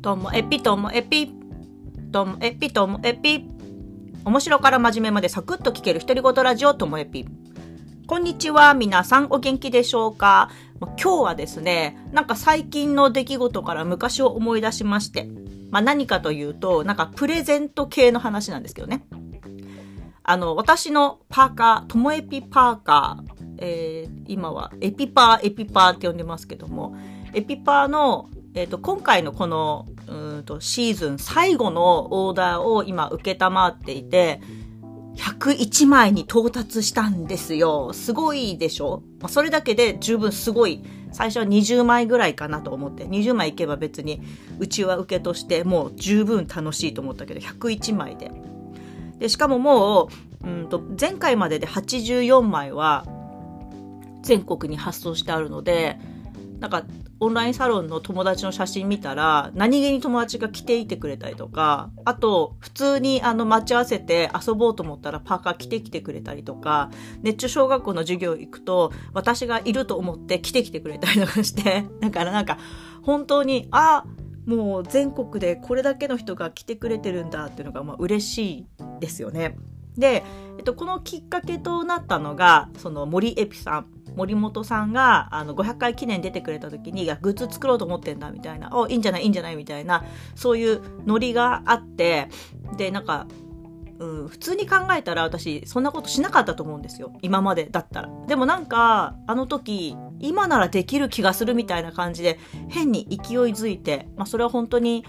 ともエピともエピともエピともエピ。面白から真面目までサクッと聞ける独り言ラジオともエピ。こんにちは皆さんお元気でしょうか？今日はですねなんか最近の出来事から昔を思い出しましてまあ何かというとなんかプレゼント系の話なんですけどね。あの私のパーカーともエピパーカーえー、今はエピパーエピパーって呼んでますけどもエピパーのえっ、ー、と、今回のこの、と、シーズン最後のオーダーを今受けたまっていて、101枚に到達したんですよ。すごいでしょ、まあ、それだけで十分すごい。最初は20枚ぐらいかなと思って、20枚いけば別にうちは受けとしてもう十分楽しいと思ったけど、101枚で。で、しかももう、うんと、前回までで84枚は全国に発送してあるので、なんかオンラインサロンの友達の写真見たら、何気に友達が着ていてくれたりとか、あと、普通にあの待ち合わせて遊ぼうと思ったらパーカー着てきてくれたりとか、熱中小学校の授業行くと、私がいると思って着てきてくれたりとかして、だからなんか、本当に、あ、もう全国でこれだけの人が来てくれてるんだっていうのが、まあ嬉しいですよね。で、えっと、このきっかけとなったのが、その森エピさん。森本さんがあの500回記念出てくれた時に、いや、グッズ作ろうと思ってんだ、みたいな、お、いいんじゃない、いいんじゃない、みたいな、そういうノリがあって、で、なんか、うん、普通に考えたら私、そんなことしなかったと思うんですよ。今までだったら。でもなんか、あの時、今ならできる気がするみたいな感じで、変に勢いづいて、まあそれは本当に、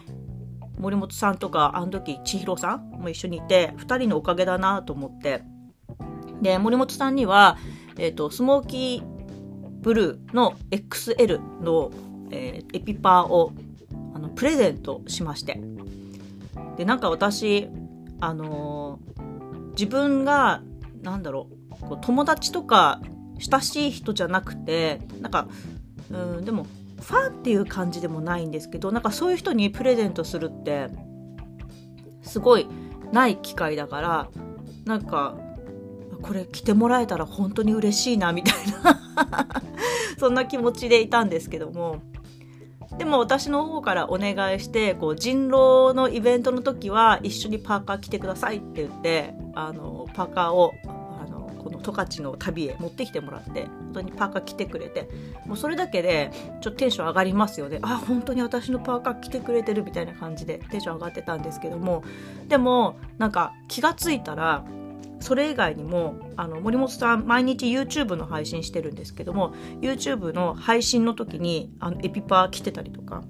森本さんとか、あの時、千尋さんも一緒にいて、二人のおかげだなと思って。で、森本さんには、えっ、ー、と、スモーキーブルーの XL の、えー、エピパーをあのプレゼントしまして。で、なんか私、あのー、自分が、なんだろう、こう友達とか親しい人じゃなくて、なんか、うん、でも、ファンっていう感じでもないんですけど、なんかそういう人にプレゼントするって、すごいない機会だから、なんか、これ着てもらえたら本当に嬉しいなみたいな。そんな気持ちでいたんですけども。でも私の方からお願いしてこう人狼のイベントの時は一緒にパーカー着てくださいって言ってあのパーカーをあのこの十勝の旅へ持ってきてもらって本当にパーカー着てくれてもうそれだけでちょっとテンション上がりますよね。あ本当に私のパーカー着てくれてるみたいな感じでテンション上がってたんですけども。でもなんか気がついたらそれ以外にもあの森本さん毎日 YouTube の配信してるんですけども YouTube の配信の時にあのエピパー来てたりとか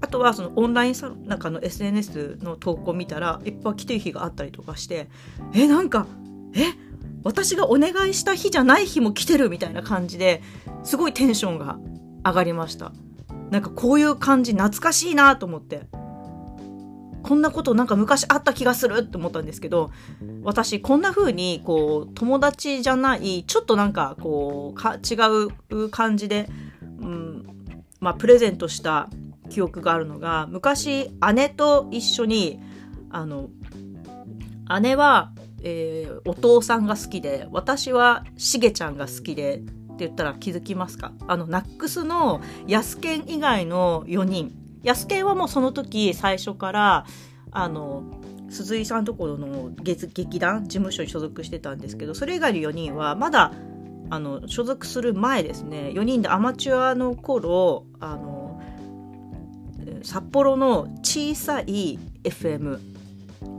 あとはそのオンラインサロンなんかの SNS の投稿見たらエピパー来てる日があったりとかしてえなんかえ私がお願いした日じゃない日も来てるみたいな感じですごいテンションが上がりました。なんかこういう感じ懐かしいなと思って。こんなことなんか昔あった気がするって思ったんですけど、私こんな風にこう友達じゃない、ちょっとなんかこうか違う感じで、うん、まあプレゼントした記憶があるのが、昔姉と一緒に、あの、姉は、えー、お父さんが好きで、私はしげちゃんが好きで、って言ったら気づきますか？あの、ナックスのヤスケン以外の4人、安健はもうその時最初からあの鈴井さんところの劇団事務所に所属してたんですけどそれ以外の4人はまだあの所属する前ですね。4人でアマチュアの頃あの札幌の小さい FM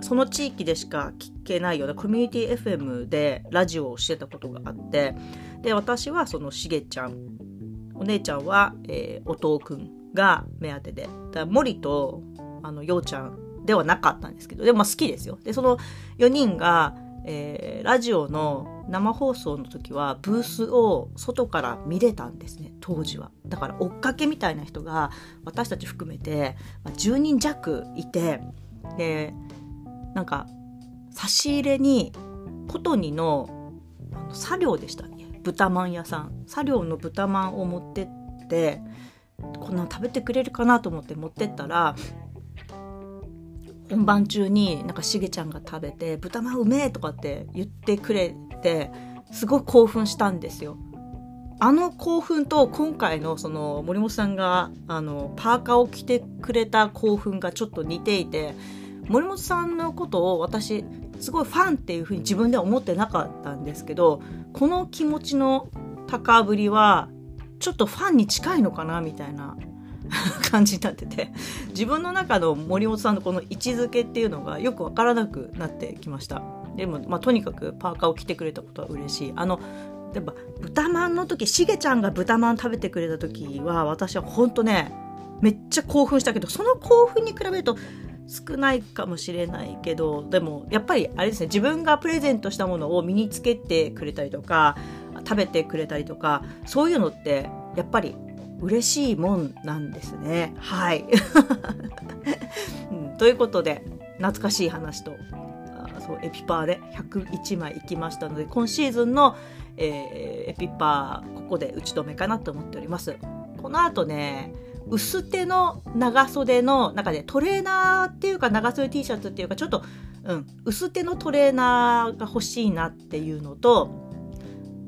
その地域でしか聞けないようなコミュニティ FM でラジオをしてたことがあってで私はそのしげちゃんお姉ちゃんは、えー、おとうくんが目当てで。だ森と、あの、ようちゃんではなかったんですけど、でも好きですよ。で、その4人が、えー、ラジオの生放送の時はブースを外から見れたんですね、当時は。だから追っかけみたいな人が私たち含めて、まあ、10人弱いて、で、なんか差し入れにコトニのあの作業でしたね。豚まん屋さん。作業の豚まんを持ってって、こんなの食べてくれるかなと思って持ってったら本番中になんかしげちゃんが食べて「豚まんうめえ!」とかって言ってくれてすごい興奮したんですよ。あの興奮と今回のその森本さんがあのパーカーを着てくれた興奮がちょっと似ていて森本さんのことを私すごいファンっていうふうに自分では思ってなかったんですけどこの気持ちの高ぶりはちょっとファンに近いのかなみたいな 感じになってて。自分の中の森本さんのこの位置づけっていうのがよくわからなくなってきました。でも、まあ、とにかくパーカーを着てくれたことは嬉しい。あのやっぱ豚まんの時しげちゃんが豚まん食べてくれた時は私はほんとねめっちゃ興奮したけどその興奮に比べると少ないかもしれないけどでもやっぱりあれですね自分がプレゼントしたものを身につけてくれたりとか食べてくれたりとかそういうのってやっぱり嬉しいもんなんですね。はい、うん、ということで懐かしい話とそうエピパーで101枚いきましたので今シーズンの、えー、エピパーここで打ち止めかなと思っております。この後ね薄手の長袖の中でトレーナーっていうか長袖 T シャツっていうかちょっと、うん、薄手のトレーナーが欲しいなっていうのと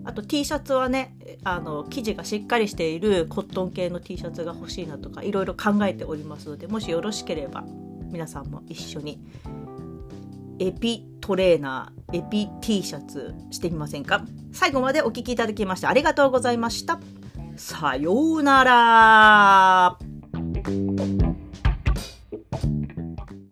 あと T シャツはねあの生地がしっかりしているコットン系の T シャツが欲しいなとかいろいろ考えておりますのでもしよろしければ皆さんも一緒にエピトレーナーエピ T シャツしてみませんか？最後までお聴きいただきましてありがとうございました。さようなら